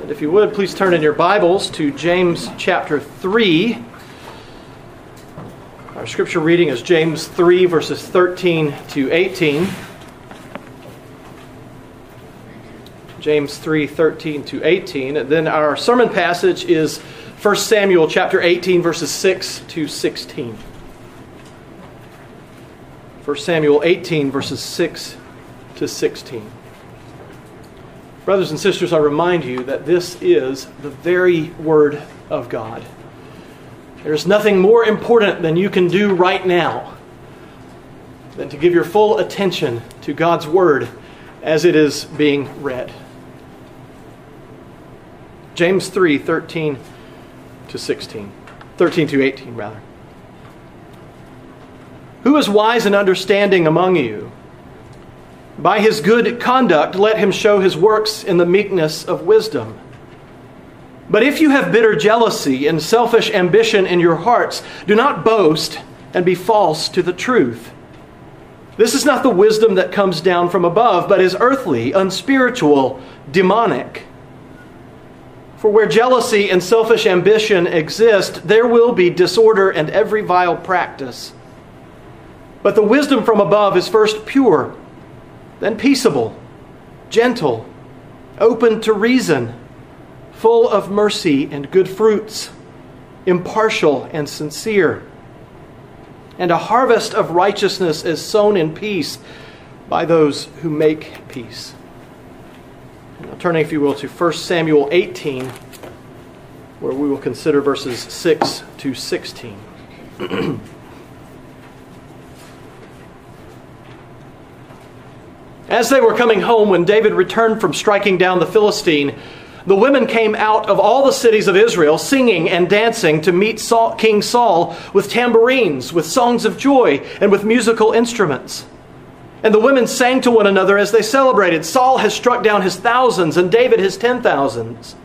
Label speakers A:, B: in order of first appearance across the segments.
A: And if you would, please turn in your Bibles to James chapter 3. Our scripture reading is James 3, verses 13 to 18. James 3, 13 to 18. And then our sermon passage is 1 Samuel chapter 18, verses 6 to 16. 1 Samuel 18, verses 6 to 16. Brothers and sisters, I remind you that this is the very Word of God. There's nothing more important than you can do right now than to give your full attention to God's Word as it is being read. James 3 13 to 16. 13 to 18, rather. Who is wise and understanding among you? By his good conduct, let him show his works in the meekness of wisdom. But if you have bitter jealousy and selfish ambition in your hearts, do not boast and be false to the truth. This is not the wisdom that comes down from above, but is earthly, unspiritual, demonic. For where jealousy and selfish ambition exist, there will be disorder and every vile practice. But the wisdom from above is first pure then peaceable, gentle, open to reason, full of mercy and good fruits, impartial and sincere. And a harvest of righteousness is sown in peace by those who make peace. Now, turning, if you will, to 1 Samuel 18, where we will consider verses 6 to 16. As they were coming home, when David returned from striking down the Philistine, the women came out of all the cities of Israel singing and dancing to meet Saul, King Saul with tambourines, with songs of joy, and with musical instruments. And the women sang to one another as they celebrated Saul has struck down his thousands, and David his ten thousands.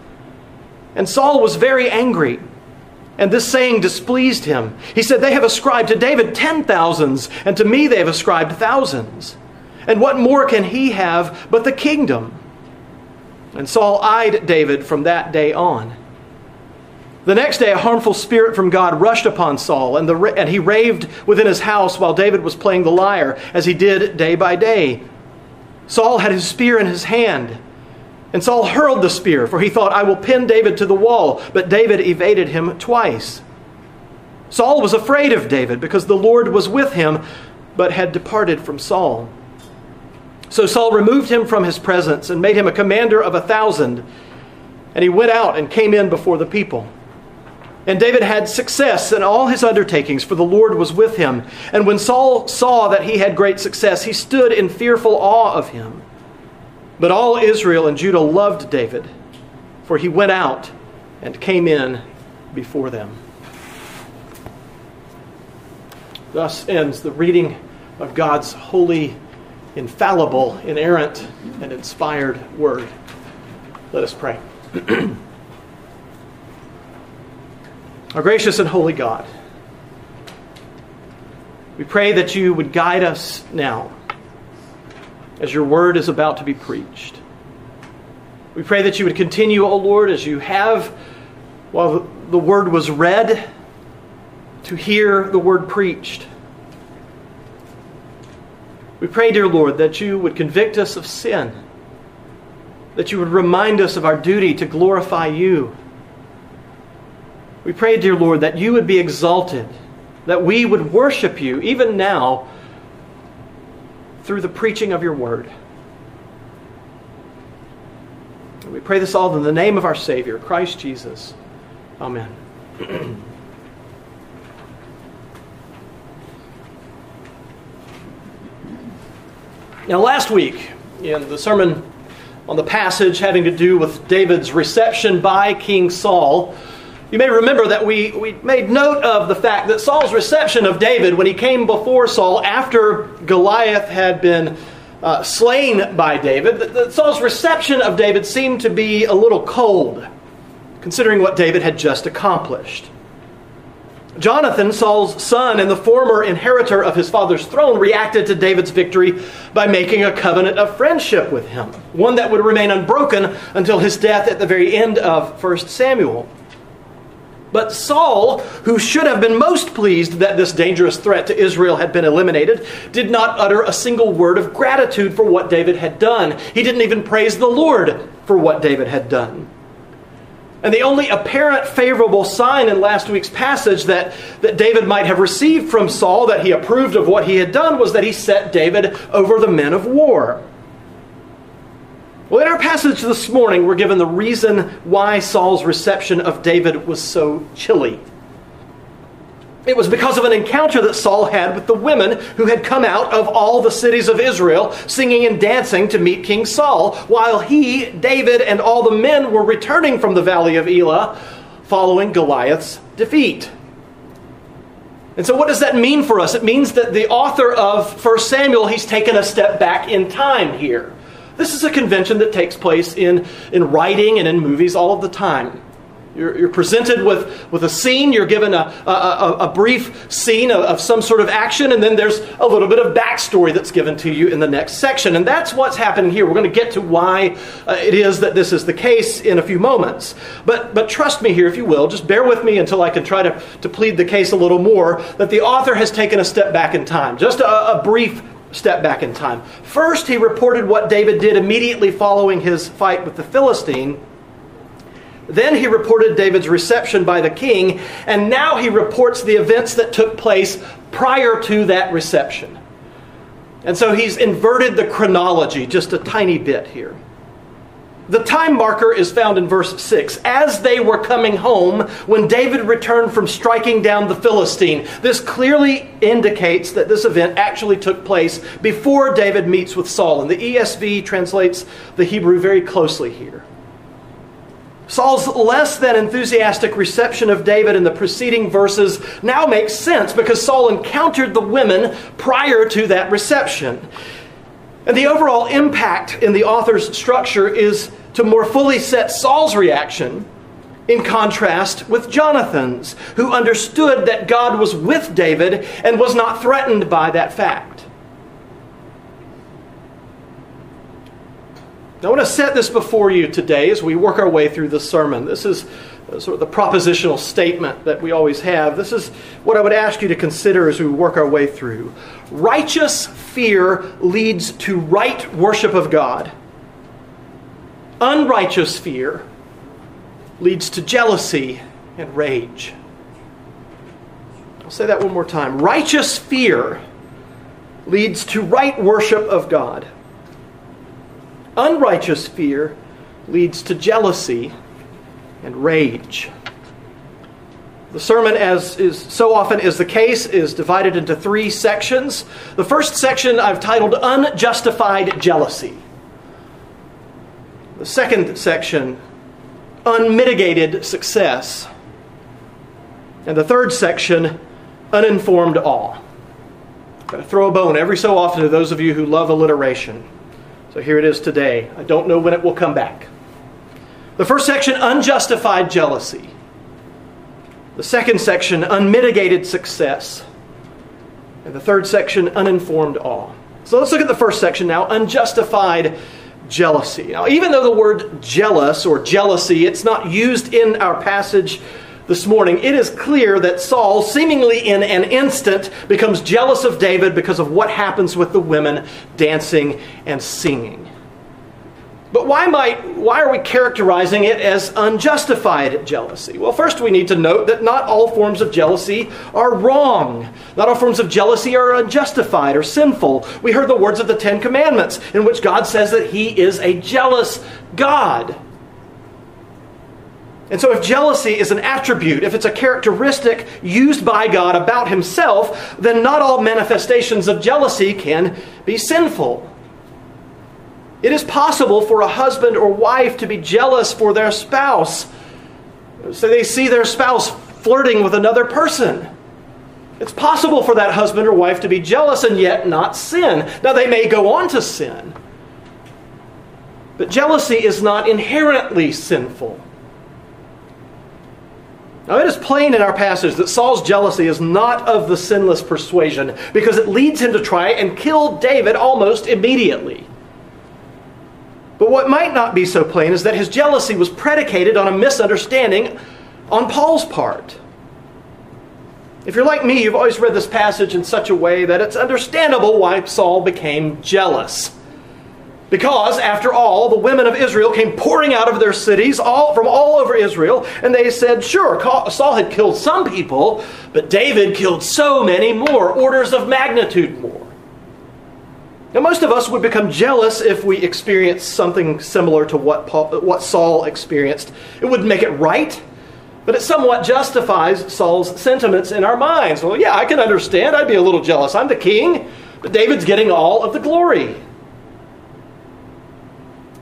A: And Saul was very angry. And this saying displeased him. He said, They have ascribed to David ten thousands, and to me they have ascribed thousands. And what more can he have but the kingdom? And Saul eyed David from that day on. The next day, a harmful spirit from God rushed upon Saul, and, the, and he raved within his house while David was playing the lyre, as he did day by day. Saul had his spear in his hand, and Saul hurled the spear, for he thought, I will pin David to the wall. But David evaded him twice. Saul was afraid of David because the Lord was with him, but had departed from Saul. So Saul removed him from his presence and made him a commander of a thousand. And he went out and came in before the people. And David had success in all his undertakings, for the Lord was with him. And when Saul saw that he had great success, he stood in fearful awe of him. But all Israel and Judah loved David, for he went out and came in before them. Thus ends the reading of God's holy infallible, inerrant, and inspired word. Let us pray. Our gracious and holy God, we pray that you would guide us now as your word is about to be preached. We pray that you would continue, O oh Lord, as you have while the word was read, to hear the word preached we pray, dear Lord, that you would convict us of sin, that you would remind us of our duty to glorify you. We pray, dear Lord, that you would be exalted, that we would worship you even now through the preaching of your word. We pray this all in the name of our Savior, Christ Jesus. Amen. Now, last week, in the sermon on the passage having to do with David's reception by King Saul, you may remember that we, we made note of the fact that Saul's reception of David when he came before Saul after Goliath had been uh, slain by David, that, that Saul's reception of David seemed to be a little cold, considering what David had just accomplished. Jonathan, Saul's son and the former inheritor of his father's throne, reacted to David's victory by making a covenant of friendship with him, one that would remain unbroken until his death at the very end of 1 Samuel. But Saul, who should have been most pleased that this dangerous threat to Israel had been eliminated, did not utter a single word of gratitude for what David had done. He didn't even praise the Lord for what David had done. And the only apparent favorable sign in last week's passage that, that David might have received from Saul that he approved of what he had done was that he set David over the men of war. Well, in our passage this morning, we're given the reason why Saul's reception of David was so chilly. It was because of an encounter that Saul had with the women who had come out of all the cities of Israel, singing and dancing to meet King Saul, while he, David, and all the men were returning from the valley of Elah following Goliath's defeat. And so, what does that mean for us? It means that the author of 1 Samuel, he's taken a step back in time here. This is a convention that takes place in, in writing and in movies all of the time. You're, you're presented with, with a scene, you're given a, a, a brief scene of, of, some sort of action, and then there's a little bit of backstory that's given to you in the next section. And that's what's happening here. We're going to get to why uh, it is that this is the case in a few moments. But, but trust me here, if you will, just bear with me until I can try to, to plead the case a little more that the author has taken a step back in time. Just a, a brief step back in time. First, he reported what David did immediately following his fight with the Philistine. Then he reported David's reception by the king, and now he reports the events that took place prior to that reception. And so he's inverted the chronology just a tiny bit here. The time marker is found in verse 6. As they were coming home, when David returned from striking down the Philistine, this clearly indicates that this event actually took place before David meets with Saul. And the ESV translates the Hebrew very closely here. Saul's less than enthusiastic reception of David in the preceding verses now makes sense because Saul encountered the women prior to that reception. And the overall impact in the author's structure is to more fully set Saul's reaction in contrast with Jonathan's, who understood that God was with David and was not threatened by that fact. I want to set this before you today as we work our way through the sermon. This is uh, sort of the propositional statement that we always have. This is what I would ask you to consider as we work our way through. Righteous fear leads to right worship of God. Unrighteous fear leads to jealousy and rage. I'll say that one more time. Righteous fear leads to right worship of God. Unrighteous fear leads to jealousy and rage. The sermon, as is so often is the case, is divided into three sections. The first section I've titled Unjustified Jealousy. The second section, Unmitigated Success. And the third section, Uninformed Awe. I'm going to throw a bone every so often to those of you who love alliteration. So here it is today. I don't know when it will come back. The first section, unjustified jealousy. The second section, unmitigated success. And the third section, uninformed awe. So let's look at the first section now unjustified jealousy. Now, even though the word jealous or jealousy, it's not used in our passage this morning, it is clear that Saul, seemingly in an instant, becomes jealous of David because of what happens with the women dancing and singing. But why, might, why are we characterizing it as unjustified jealousy? Well, first we need to note that not all forms of jealousy are wrong. Not all forms of jealousy are unjustified or sinful. We heard the words of the Ten Commandments, in which God says that He is a jealous God. And so, if jealousy is an attribute, if it's a characteristic used by God about Himself, then not all manifestations of jealousy can be sinful. It is possible for a husband or wife to be jealous for their spouse. So they see their spouse flirting with another person. It's possible for that husband or wife to be jealous and yet not sin. Now, they may go on to sin. But jealousy is not inherently sinful. Now, it is plain in our passage that Saul's jealousy is not of the sinless persuasion because it leads him to try and kill David almost immediately. But what might not be so plain is that his jealousy was predicated on a misunderstanding on Paul's part. If you're like me, you've always read this passage in such a way that it's understandable why Saul became jealous. Because, after all, the women of Israel came pouring out of their cities all, from all over Israel, and they said, Sure, Saul had killed some people, but David killed so many more, orders of magnitude more. Now, most of us would become jealous if we experienced something similar to what, Paul, what Saul experienced. It wouldn't make it right, but it somewhat justifies Saul's sentiments in our minds. Well, yeah, I can understand. I'd be a little jealous. I'm the king, but David's getting all of the glory.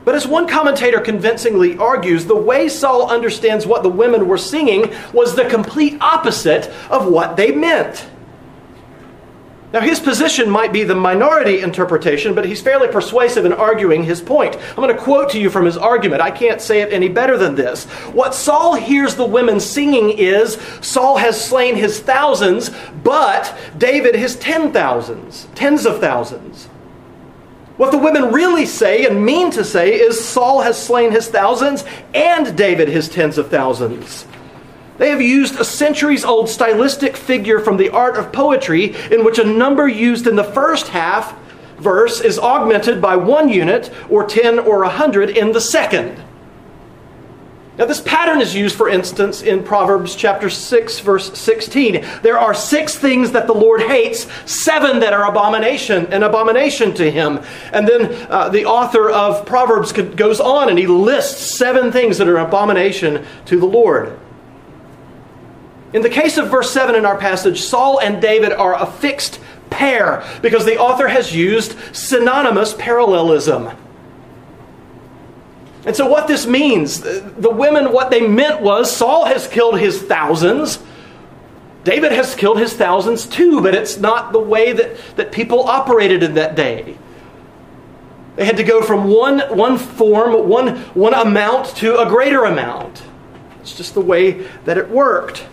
A: But as one commentator convincingly argues, the way Saul understands what the women were singing was the complete opposite of what they meant. Now, his position might be the minority interpretation, but he's fairly persuasive in arguing his point. I'm going to quote to you from his argument. I can't say it any better than this. What Saul hears the women singing is Saul has slain his thousands, but David his ten thousands, tens of thousands. What the women really say and mean to say is Saul has slain his thousands and David his tens of thousands. They have used a centuries old stylistic figure from the art of poetry in which a number used in the first half verse is augmented by one unit or 10 or a 100 in the second. Now, this pattern is used, for instance, in Proverbs chapter 6, verse 16. There are six things that the Lord hates, seven that are abomination, an abomination to him. And then uh, the author of Proverbs goes on and he lists seven things that are abomination to the Lord. In the case of verse 7 in our passage, Saul and David are a fixed pair because the author has used synonymous parallelism. And so, what this means, the women, what they meant was Saul has killed his thousands. David has killed his thousands too, but it's not the way that, that people operated in that day. They had to go from one, one form, one, one amount to a greater amount. It's just the way that it worked.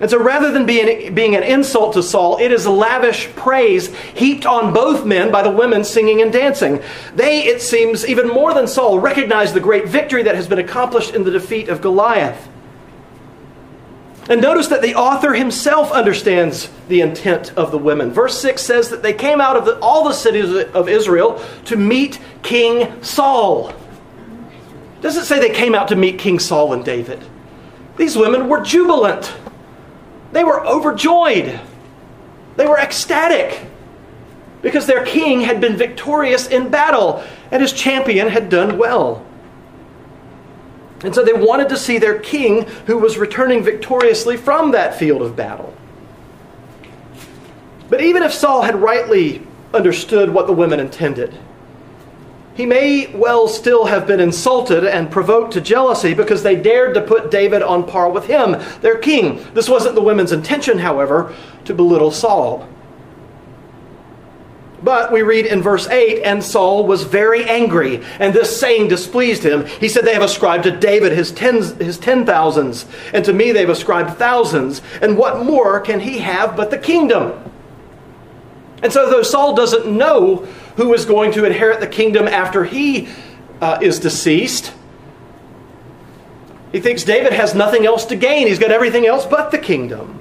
A: And so rather than being, being an insult to Saul, it is lavish praise heaped on both men by the women singing and dancing. They, it seems, even more than Saul, recognize the great victory that has been accomplished in the defeat of Goliath. And notice that the author himself understands the intent of the women. Verse 6 says that they came out of the, all the cities of Israel to meet King Saul. Doesn't say they came out to meet King Saul and David. These women were jubilant. They were overjoyed. They were ecstatic because their king had been victorious in battle and his champion had done well. And so they wanted to see their king who was returning victoriously from that field of battle. But even if Saul had rightly understood what the women intended, he may well still have been insulted and provoked to jealousy because they dared to put David on par with him, their king. This wasn't the women's intention, however, to belittle Saul. But we read in verse 8, and Saul was very angry, and this saying displeased him. He said, They have ascribed to David his tens, his ten thousands, and to me they've ascribed thousands, and what more can he have but the kingdom? And so, though Saul doesn't know who is going to inherit the kingdom after he uh, is deceased, he thinks David has nothing else to gain. He's got everything else but the kingdom.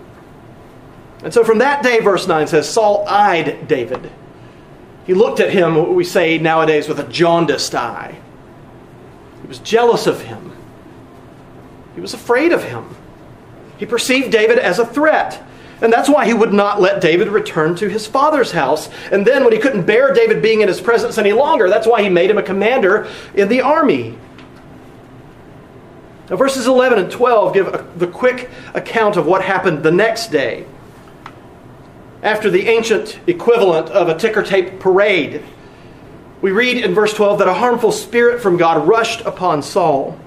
A: And so, from that day, verse 9 says, Saul eyed David. He looked at him, we say nowadays, with a jaundiced eye. He was jealous of him. He was afraid of him. He perceived David as a threat. And that's why he would not let David return to his father's house. And then, when he couldn't bear David being in his presence any longer, that's why he made him a commander in the army. Now, verses 11 and 12 give a, the quick account of what happened the next day. After the ancient equivalent of a ticker tape parade, we read in verse 12 that a harmful spirit from God rushed upon Saul.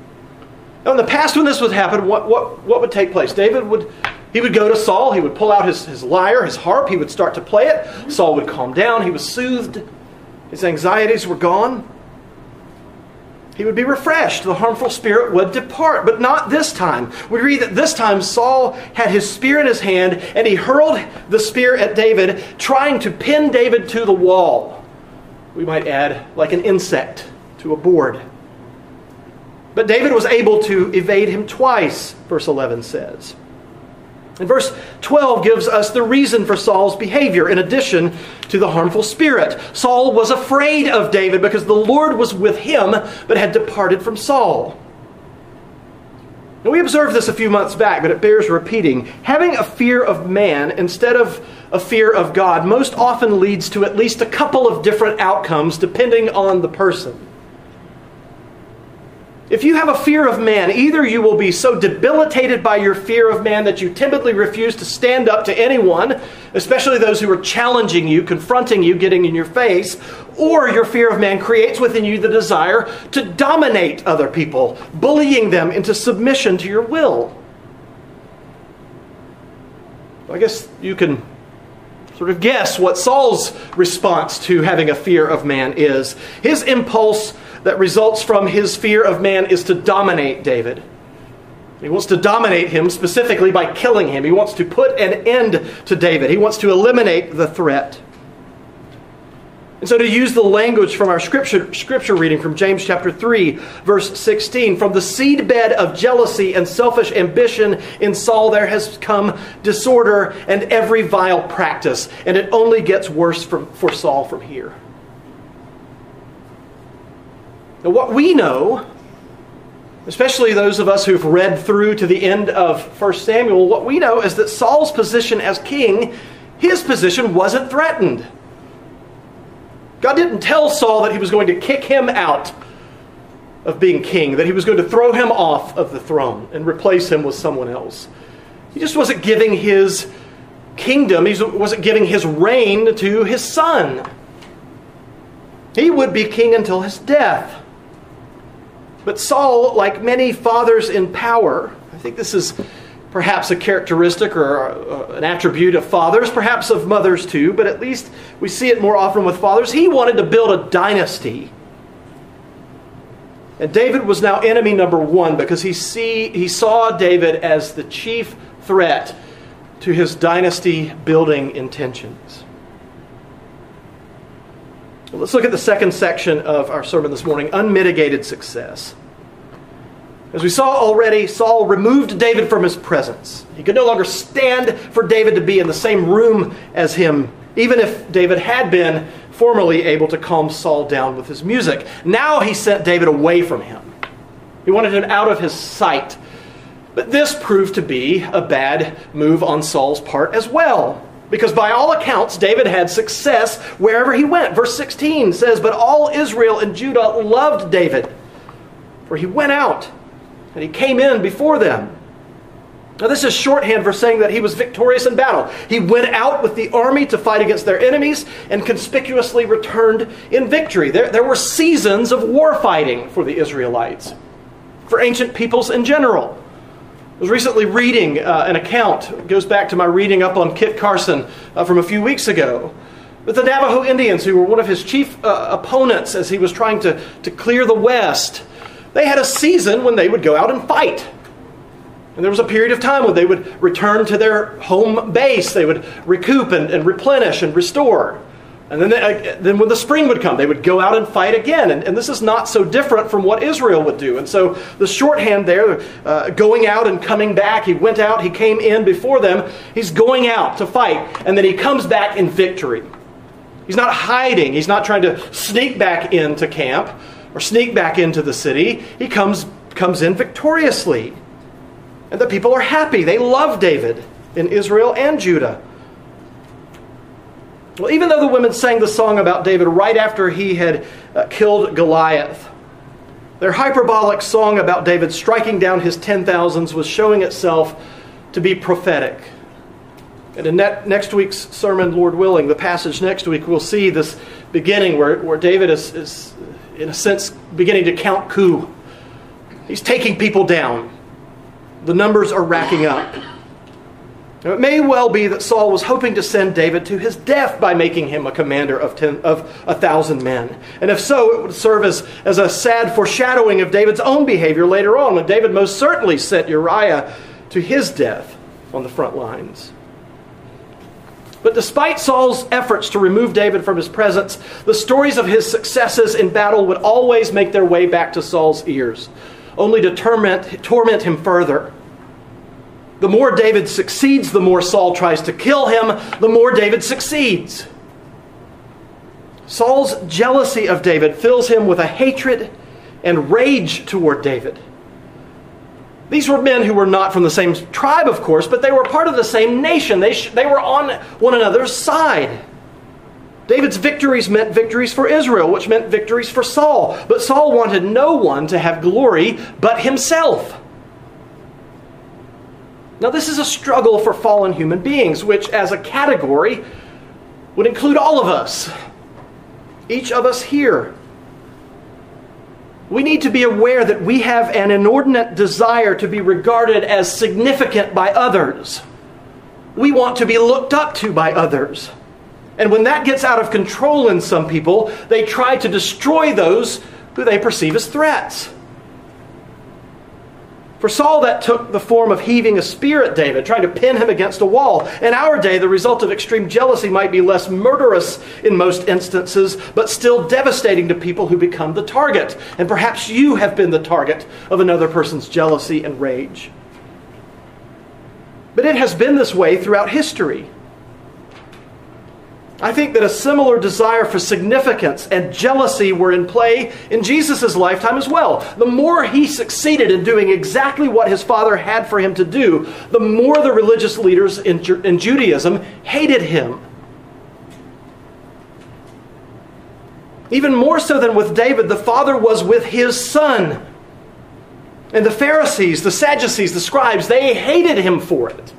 A: Now, in the past, when this would happen, what, what, what would take place? David would he would go to Saul, he would pull out his, his lyre, his harp, he would start to play it. Saul would calm down, he was soothed, his anxieties were gone. he would be refreshed. The harmful spirit would depart, but not this time. We read that this time Saul had his spear in his hand and he hurled the spear at David, trying to pin David to the wall. We might add, like an insect to a board. But David was able to evade him twice, verse 11 says. And verse 12 gives us the reason for Saul's behavior in addition to the harmful spirit. Saul was afraid of David because the Lord was with him but had departed from Saul. Now, we observed this a few months back, but it bears repeating. Having a fear of man instead of a fear of God most often leads to at least a couple of different outcomes depending on the person. If you have a fear of man, either you will be so debilitated by your fear of man that you timidly refuse to stand up to anyone, especially those who are challenging you, confronting you, getting in your face, or your fear of man creates within you the desire to dominate other people, bullying them into submission to your will. I guess you can sort of guess what Saul's response to having a fear of man is. His impulse that results from his fear of man is to dominate David. He wants to dominate him specifically by killing him. He wants to put an end to David. He wants to eliminate the threat. And so, to use the language from our scripture, scripture reading from James chapter 3, verse 16, from the seedbed of jealousy and selfish ambition in Saul, there has come disorder and every vile practice. And it only gets worse for Saul from here. Now, what we know, especially those of us who've read through to the end of 1 Samuel, what we know is that Saul's position as king, his position wasn't threatened. God didn't tell Saul that he was going to kick him out of being king, that he was going to throw him off of the throne and replace him with someone else. He just wasn't giving his kingdom, he wasn't giving his reign to his son. He would be king until his death. But Saul, like many fathers in power, I think this is perhaps a characteristic or an attribute of fathers, perhaps of mothers too, but at least we see it more often with fathers. He wanted to build a dynasty. And David was now enemy number one because he, see, he saw David as the chief threat to his dynasty building intentions. Let's look at the second section of our sermon this morning unmitigated success. As we saw already, Saul removed David from his presence. He could no longer stand for David to be in the same room as him, even if David had been formerly able to calm Saul down with his music. Now he sent David away from him. He wanted him out of his sight. But this proved to be a bad move on Saul's part as well. Because by all accounts, David had success wherever he went. Verse 16 says, But all Israel and Judah loved David, for he went out and he came in before them. Now, this is shorthand for saying that he was victorious in battle. He went out with the army to fight against their enemies and conspicuously returned in victory. There, there were seasons of war fighting for the Israelites, for ancient peoples in general. I was recently reading uh, an account, it goes back to my reading up on Kit Carson uh, from a few weeks ago. But the Navajo Indians, who were one of his chief uh, opponents as he was trying to, to clear the West, they had a season when they would go out and fight. And there was a period of time when they would return to their home base. They would recoup and, and replenish and restore. And then, they, uh, then when the spring would come, they would go out and fight again. And, and, this is not so different from what Israel would do. And so the shorthand there, uh, going out and coming back, he went out, he came in before them. He's going out to fight. And then he comes back in victory. He's not hiding, he's not trying to sneak back into camp or sneak back into the city. He comes, comes in victoriously. And the people are happy. They love David in Israel and Judah. Well, even though the women sang the song about David right after he had uh, killed Goliath, their hyperbolic song about David striking down his ten thousands was showing itself to be prophetic. And in ne- next week's sermon, Lord willing, the passage next week, we'll see this beginning where, where David is, is in a sense, beginning to count coup. He's taking people down. The numbers are racking up. Now, it may well be that Saul was hoping to send David to his death by making him a commander of, ten, of a thousand men. And if so, it would serve as, as a sad foreshadowing of David's own behavior later on, when David most certainly sent Uriah to his death on the front lines. But despite Saul's efforts to remove David from his presence, the stories of his successes in battle would always make their way back to Saul's ears, only to torment, torment him further. The more David succeeds, the more Saul tries to kill him, the more David succeeds. Saul's jealousy of David fills him with a hatred and rage toward David. These were men who were not from the same tribe, of course, but they were part of the same nation. They, sh- they were on one another's side. David's victories meant victories for Israel, which meant victories for Saul. But Saul wanted no one to have glory but himself. Now, this is a struggle for fallen human beings, which, as a category, would include all of us. Each of us here. We need to be aware that we have an inordinate desire to be regarded as significant by others. We want to be looked up to by others. And when that gets out of control in some people, they try to destroy those who they perceive as threats. For Saul, that took the form of heaving a spear at David, trying to pin him against a wall. In our day, the result of extreme jealousy might be less murderous in most instances, but still devastating to people who become the target. And perhaps you have been the target of another person's jealousy and rage. But it has been this way throughout history. I think that a similar desire for significance and jealousy were in play in Jesus' lifetime as well. The more he succeeded in doing exactly what his father had for him to do, the more the religious leaders in, in Judaism hated him. Even more so than with David, the father was with his son. And the Pharisees, the Sadducees, the scribes, they hated him for it.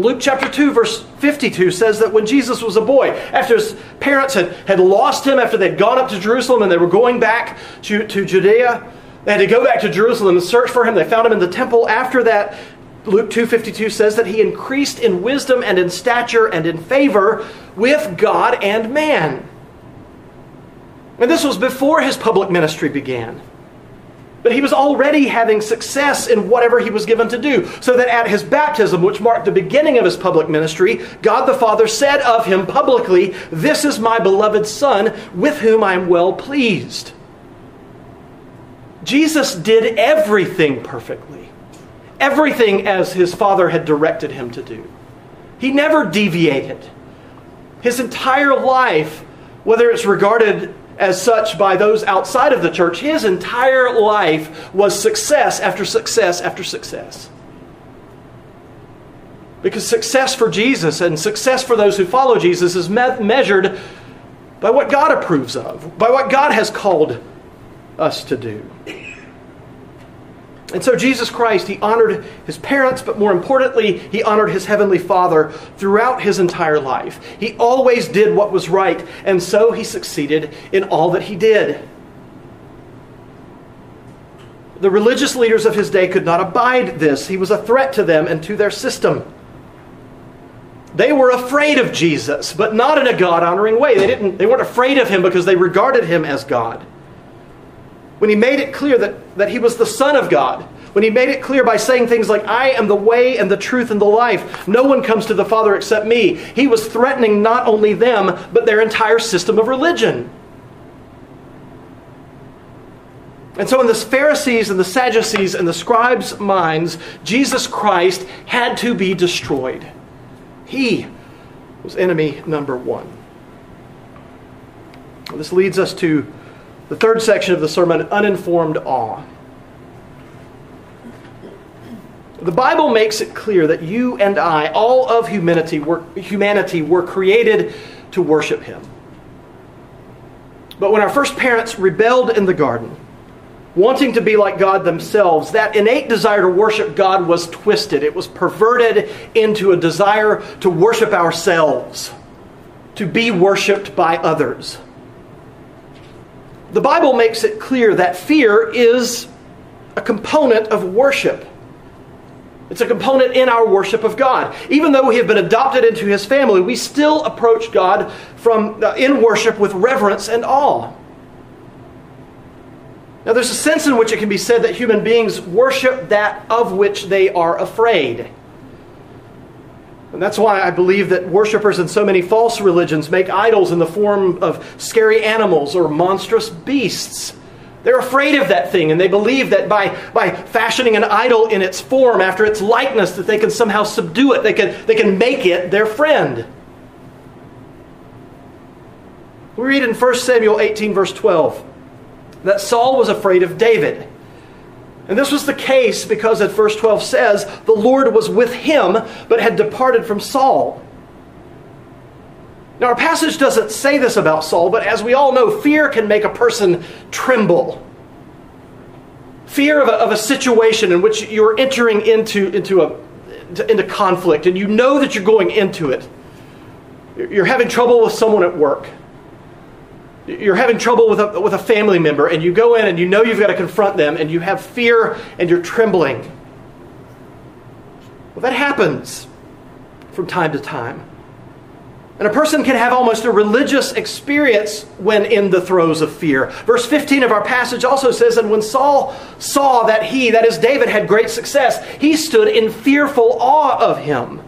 A: Luke chapter 2, verse 52 says that when Jesus was a boy, after his parents had, had lost him, after they'd gone up to Jerusalem and they were going back to, to Judea, they had to go back to Jerusalem and search for him. They found him in the temple. After that, Luke 2:52 says that he increased in wisdom and in stature and in favor with God and man. And this was before his public ministry began. But he was already having success in whatever he was given to do. So that at his baptism, which marked the beginning of his public ministry, God the Father said of him publicly, This is my beloved Son, with whom I am well pleased. Jesus did everything perfectly, everything as his Father had directed him to do. He never deviated. His entire life, whether it's regarded as such by those outside of the church, his entire life was success after success after success. Because success for Jesus and success for those who follow Jesus is me- measured by what God approves of, by what God has called us to do. And so Jesus Christ, he honored his parents, but more importantly, he honored his heavenly Father throughout his entire life. He always did what was right, and so he succeeded in all that he did. The religious leaders of his day could not abide this. He was a threat to them and to their system. They were afraid of Jesus, but not in a God honoring way. They, didn't, they weren't afraid of him because they regarded him as God when he made it clear that, that he was the Son of God, when he made it clear by saying things like, I am the way and the truth and the life, no one comes to the Father except me, he was threatening not only them, but their entire system of religion. And so, in the Pharisees and the Sadducees and the scribes' minds, Jesus Christ had to be destroyed. He was enemy number one. This leads us to the third section of the sermon, uninformed awe. The Bible makes it clear that you and I, all of humanity, were, humanity, were created to worship Him. But when our first parents rebelled in the garden, wanting to be like God themselves, that innate desire to worship God was twisted. It was perverted into a desire to worship ourselves, to be worshiped by others the Bible makes it clear that fear is a component of worship. It's a component in our worship of God. Even though we have been adopted into his family, we still approach God from uh, in worship with reverence and awe. Now there's a sense in which it can be said that human beings worship that of which they are afraid. And that's why I believe that worshippers in so many false religions make idols in the form of scary animals or monstrous beasts. They're afraid of that thing, and they believe that by, by fashioning an idol in its form after its likeness, that they can somehow subdue it. They can, they can make it their friend. We read in 1 Samuel 18, verse 12, that Saul was afraid of David. And this was the case because, as verse 12 says, the Lord was with him, but had departed from Saul. Now, our passage doesn't say this about Saul, but as we all know, fear can make a person tremble. Fear of a, of a situation in which you're entering into, into, a, into conflict, and you know that you're going into it. You're having trouble with someone at work. You're having trouble with a, with a family member, and you go in and you know you've got to confront them, and you have fear and you're trembling. Well, that happens from time to time. And a person can have almost a religious experience when in the throes of fear. Verse 15 of our passage also says, And when Saul saw that he, that is David, had great success, he stood in fearful awe of him.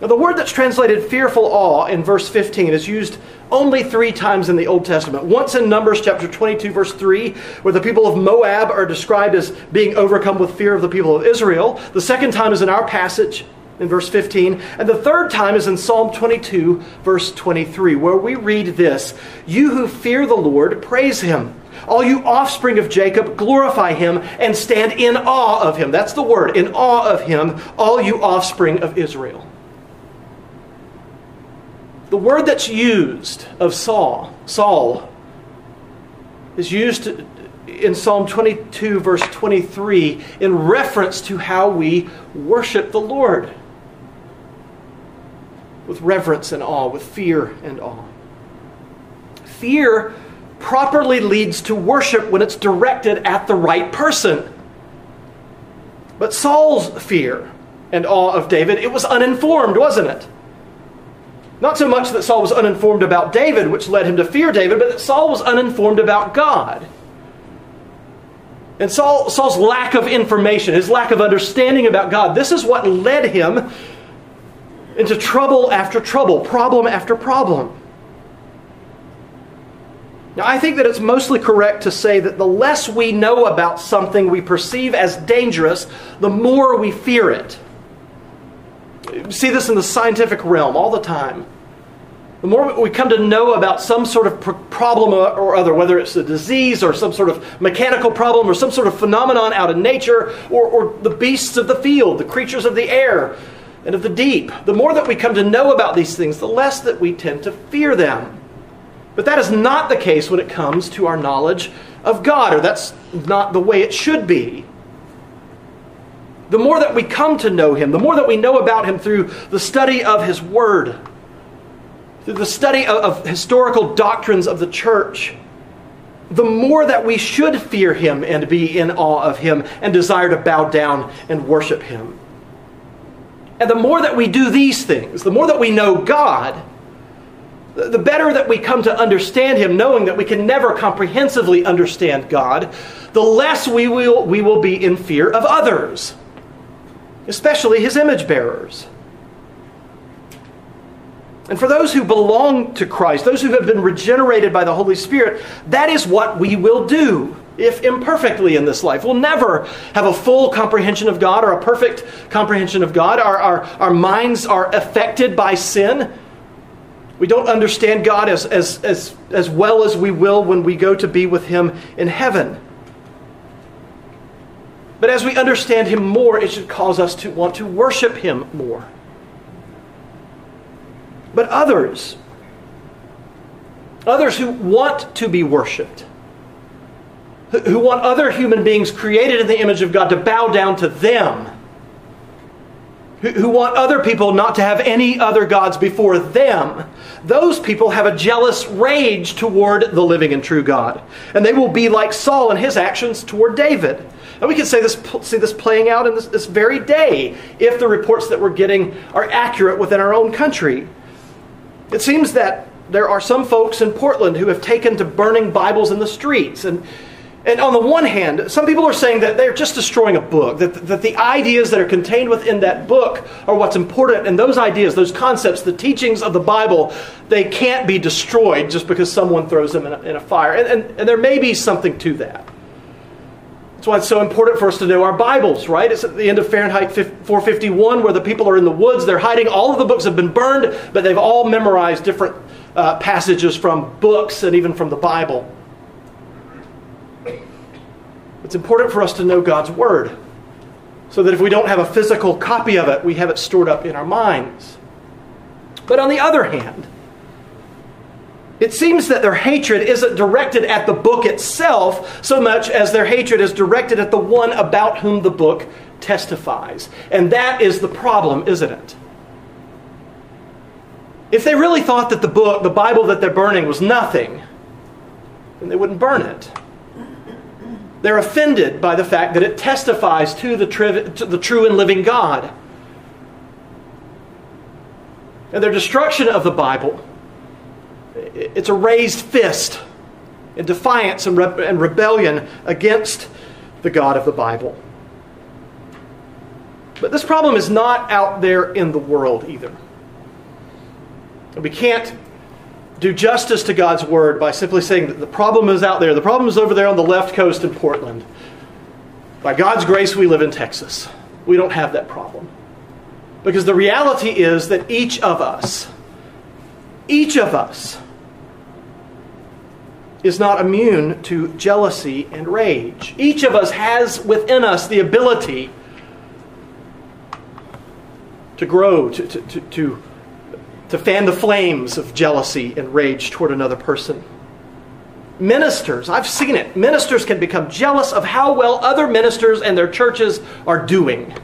A: Now, the word that's translated fearful awe in verse 15 is used only three times in the Old Testament. Once in Numbers chapter 22, verse 3, where the people of Moab are described as being overcome with fear of the people of Israel. The second time is in our passage in verse 15. And the third time is in Psalm 22, verse 23, where we read this You who fear the Lord, praise him. All you offspring of Jacob, glorify him and stand in awe of him. That's the word, in awe of him, all you offspring of Israel. The word that's used of Saul, Saul, is used in Psalm 22, verse 23, in reference to how we worship the Lord with reverence and awe, with fear and awe. Fear properly leads to worship when it's directed at the right person. But Saul's fear and awe of David, it was uninformed, wasn't it? Not so much that Saul was uninformed about David, which led him to fear David, but that Saul was uninformed about God. And Saul, Saul's lack of information, his lack of understanding about God, this is what led him into trouble after trouble, problem after problem. Now, I think that it's mostly correct to say that the less we know about something we perceive as dangerous, the more we fear it. See this in the scientific realm all the time. The more we come to know about some sort of problem or other, whether it's a disease or some sort of mechanical problem or some sort of phenomenon out in nature or, or the beasts of the field, the creatures of the air, and of the deep. The more that we come to know about these things, the less that we tend to fear them. But that is not the case when it comes to our knowledge of God, or that's not the way it should be. The more that we come to know Him, the more that we know about Him through the study of His Word, through the study of, of historical doctrines of the church, the more that we should fear Him and be in awe of Him and desire to bow down and worship Him. And the more that we do these things, the more that we know God, the better that we come to understand Him, knowing that we can never comprehensively understand God, the less we will, we will be in fear of others, especially His image bearers. And for those who belong to Christ, those who have been regenerated by the Holy Spirit, that is what we will do if imperfectly in this life. We'll never have a full comprehension of God or a perfect comprehension of God. Our, our, our minds are affected by sin. We don't understand God as, as, as, as well as we will when we go to be with Him in heaven. But as we understand Him more, it should cause us to want to worship Him more. But others, others who want to be worshiped, who want other human beings created in the image of God to bow down to them. who, want other people not to have any other gods before them, those people have a jealous rage toward the living and true God. And they will be like Saul in his actions toward David. And we can say this, see this playing out in this, this very day if the reports that we're getting are accurate within our own country. It seems that there are some folks in Portland who have taken to burning Bibles in the streets. And, and on the one hand, some people are saying that they're just destroying a book, that, that the ideas that are contained within that book are what's important. And those ideas, those concepts, the teachings of the Bible, they can't be destroyed just because someone throws them in a, in a fire. And, and, and there may be something to that. That's why it's so important for us to know our Bibles, right? It's at the end of Fahrenheit 451 where the people are in the woods, they're hiding. All of the books have been burned, but they've all memorized different uh, passages from books and even from the Bible. It's important for us to know God's Word so that if we don't have a physical copy of it, we have it stored up in our minds. But on the other hand, it seems that their hatred isn't directed at the book itself so much as their hatred is directed at the one about whom the book testifies. And that is the problem, isn't it? If they really thought that the book, the Bible that they're burning, was nothing, then they wouldn't burn it. They're offended by the fact that it testifies to the, to the true and living God. And their destruction of the Bible it's a raised fist in defiance and, re- and rebellion against the God of the Bible. But this problem is not out there in the world either. We can't do justice to God's word by simply saying that the problem is out there. The problem is over there on the left coast in Portland. By God's grace, we live in Texas. We don't have that problem. Because the reality is that each of us, each of us, is not immune to jealousy and rage. Each of us has within us the ability to grow, to, to, to, to, fan the flames of jealousy and rage toward another person. Ministers, I've seen it. Ministers can become jealous of how well other ministers and their churches are doing.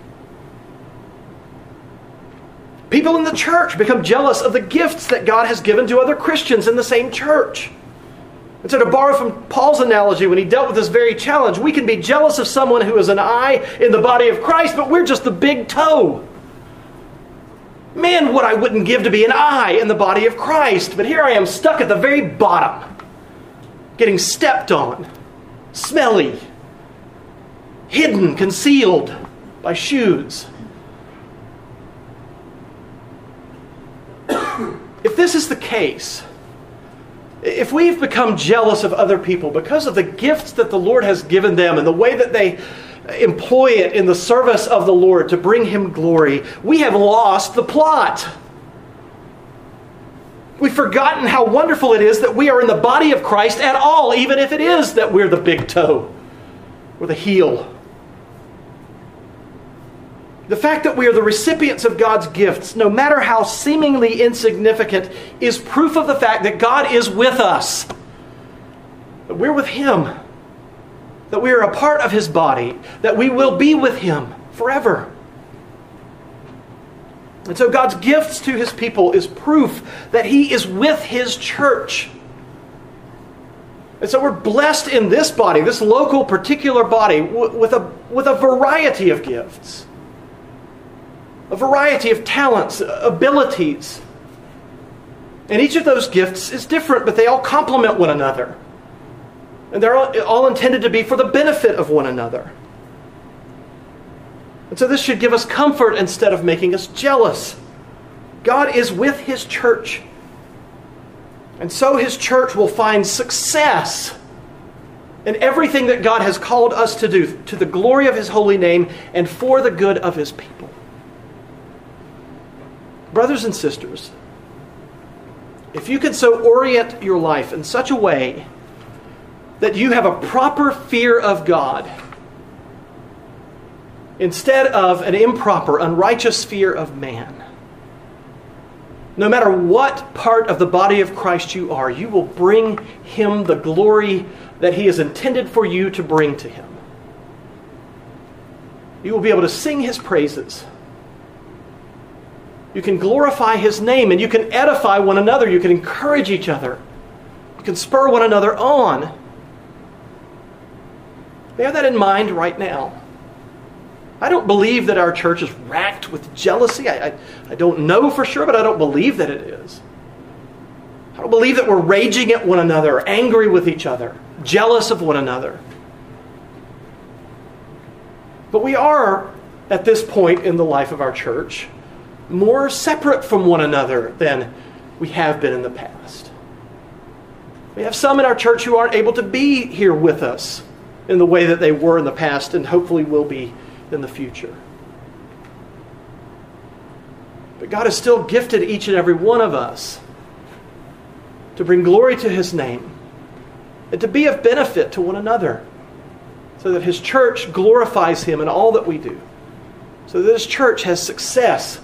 A: People in the church become jealous of the gifts that God has given to other Christians in the same church. And so, to borrow from Paul's analogy when he dealt with this very challenge, we can be jealous of someone who is an eye in the body of Christ, but we're just the big toe. Man, what I wouldn't give to be an eye in the body of Christ, but here I am stuck at the very bottom, getting stepped on, smelly, hidden, concealed by shoes. if this is the case, if we've become jealous of other people because of the gifts that the Lord has given them and the way that they employ it in the service of the Lord to bring Him glory, we have lost the plot. We've forgotten how wonderful it is that we are in the body of Christ at all, even if it is that we're the big toe or the heel. The fact that we are the recipients of God's gifts, no matter how seemingly insignificant, is proof of the fact that God is with us. That we're with Him. That we are a part of His body. That we will be with Him forever. And so God's gifts to His people is proof that He is with His church. And so we're blessed in this body, this local, particular body, with a, with a variety of gifts a variety of talents, abilities. And each of those gifts is different, but they all complement one another. And they're all, intended to be for the benefit of one another. And so this should give us comfort instead of making us jealous. God is with His church. And so His church will find success in everything that God has called us to do to the glory of His holy name and for the good of His people. Brothers and sisters, if you can so orient your life in such a way that you have a proper fear of God instead of an improper, unrighteous fear of man, no matter what part of the body of Christ you are, you will bring him the glory that he has intended for you to bring to him. You will be able to sing his praises You can glorify His name and you can edify one another. You can encourage each other. You can spur one another on. Bear that in mind right now. I don't believe that our church is racked with jealousy. I, I, I, don't know for sure, but I don't believe that it is. I don't believe that we're raging at one another, angry with each other, jealous of one another. But we are, at this point in the life of our church, more separate from one another than we have been in the past. We have some in our church who aren't able to be here with us in the way that they were in the past and hopefully will be in the future. But God has still gifted each and every one of us to bring glory to His name and to be of benefit to one another so that His church glorifies Him in all that we do, so that His church has success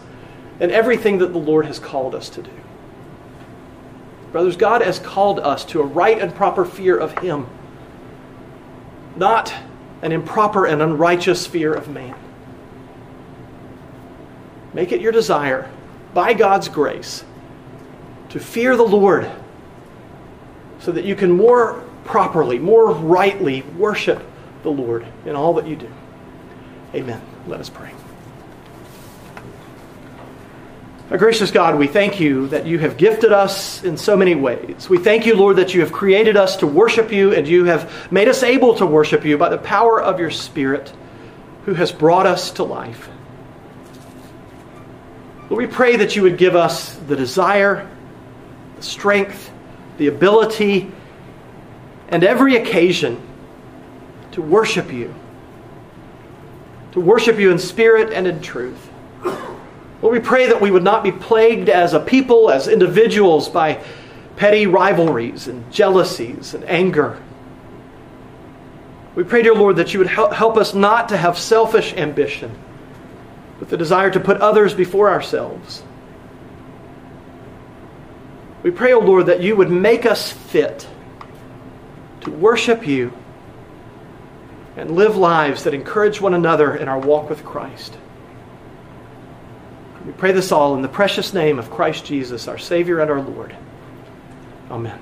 A: in everything that the Lord has called us to do. Brothers, God has called us to a right and proper fear of Him, not an improper and unrighteous fear of man. Make it your desire, by God's grace, to fear the Lord so that you can more properly, more rightly worship the Lord in all that you do. Amen. Let us pray. Our gracious God, we thank you that you have gifted us in so many ways. We thank you, Lord, that you have created us to worship you and you have made us able to worship you by the power of your Spirit who has brought us to life. Lord, we pray that you would give us the desire, the strength, the ability, and every occasion to worship you, to worship you in spirit and in truth. Lord, we pray that we would not be plagued as a people, as individuals, by petty rivalries and jealousies and anger. We pray, dear Lord, that you would help us not to have selfish ambition, but the desire to put others before ourselves. We pray, O oh Lord, that you would make us fit to worship you and live lives that encourage one another in our walk with Christ. We pray this all in the precious name of Christ Jesus, our Savior and our Lord. Amen.